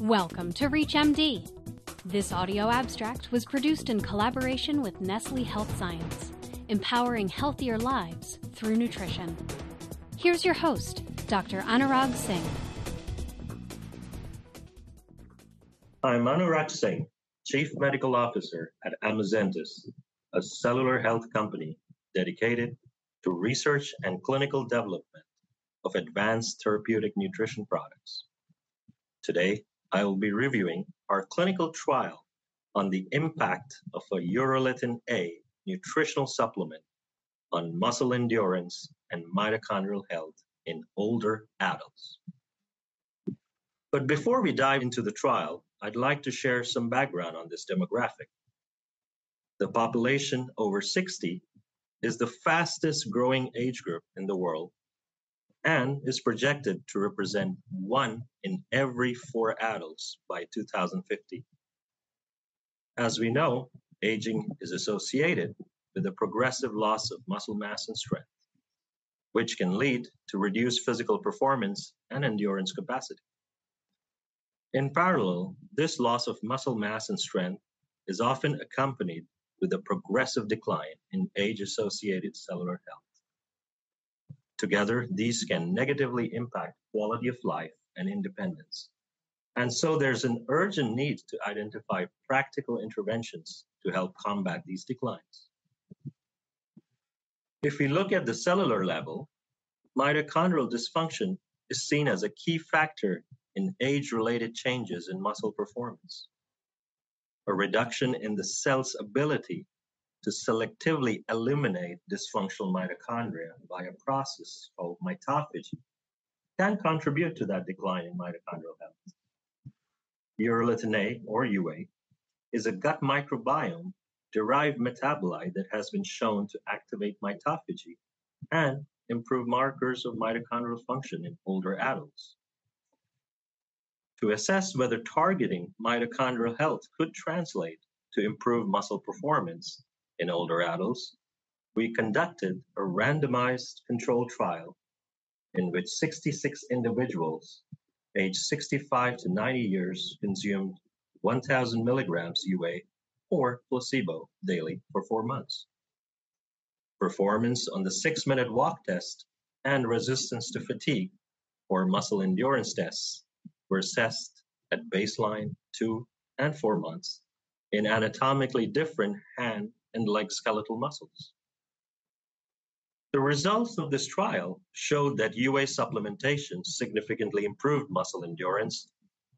Welcome to ReachMD. This audio abstract was produced in collaboration with Nestle Health Science, empowering healthier lives through nutrition. Here's your host, Dr. Anurag Singh. I'm Anurag Singh, Chief Medical Officer at Amazentis, a cellular health company dedicated to research and clinical development of advanced therapeutic nutrition products. Today, I will be reviewing our clinical trial on the impact of a urolithin A nutritional supplement on muscle endurance and mitochondrial health in older adults. But before we dive into the trial, I'd like to share some background on this demographic. The population over 60 is the fastest growing age group in the world and is projected to represent one in every four adults by 2050. As we know, aging is associated with a progressive loss of muscle mass and strength, which can lead to reduced physical performance and endurance capacity. In parallel, this loss of muscle mass and strength is often accompanied with a progressive decline in age associated cellular health. Together, these can negatively impact quality of life and independence. And so there's an urgent need to identify practical interventions to help combat these declines. If we look at the cellular level, mitochondrial dysfunction is seen as a key factor in age related changes in muscle performance. A reduction in the cell's ability to selectively eliminate dysfunctional mitochondria by a process called mitophagy can contribute to that decline in mitochondrial health. Urolithin A, or UA, is a gut microbiome derived metabolite that has been shown to activate mitophagy and improve markers of mitochondrial function in older adults. To assess whether targeting mitochondrial health could translate to improved muscle performance, in older adults, we conducted a randomized controlled trial in which 66 individuals aged 65 to 90 years consumed 1,000 milligrams UA or placebo daily for four months. Performance on the six minute walk test and resistance to fatigue or muscle endurance tests were assessed at baseline, two, and four months in anatomically different hand and leg skeletal muscles. The results of this trial showed that UA supplementation significantly improved muscle endurance,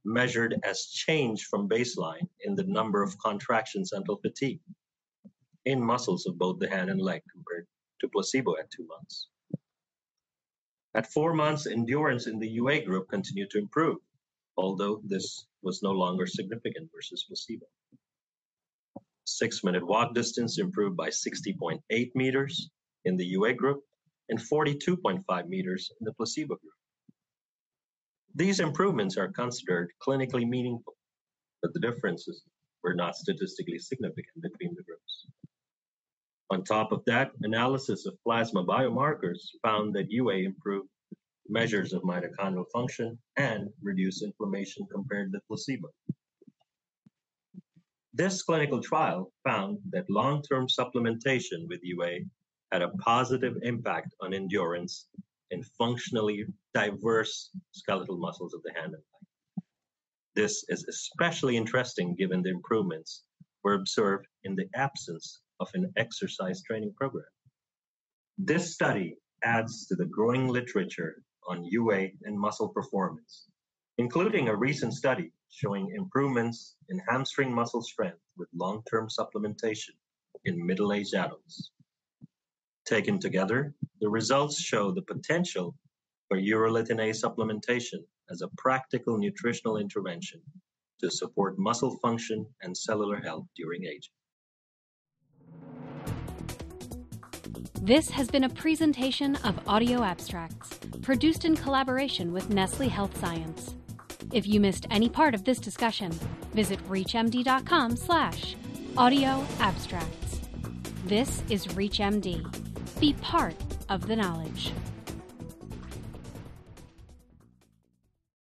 measured as change from baseline in the number of contractions until fatigue in muscles of both the hand and leg compared to placebo at two months. At four months, endurance in the UA group continued to improve, although this was no longer significant versus placebo. Six minute walk distance improved by 60.8 meters in the UA group and 42.5 meters in the placebo group. These improvements are considered clinically meaningful, but the differences were not statistically significant between the groups. On top of that, analysis of plasma biomarkers found that UA improved measures of mitochondrial function and reduced inflammation compared to placebo. This clinical trial found that long-term supplementation with UA had a positive impact on endurance in functionally diverse skeletal muscles of the hand and leg. This is especially interesting given the improvements were observed in the absence of an exercise training program. This study adds to the growing literature on UA and muscle performance, including a recent study showing improvements in hamstring muscle strength with long-term supplementation in middle-aged adults. Taken together, the results show the potential for urolithin A supplementation as a practical nutritional intervention to support muscle function and cellular health during aging. This has been a presentation of audio abstracts produced in collaboration with Nestle Health Science. If you missed any part of this discussion, visit reachmd.com slash audio abstracts. This is ReachMD. Be part of the knowledge.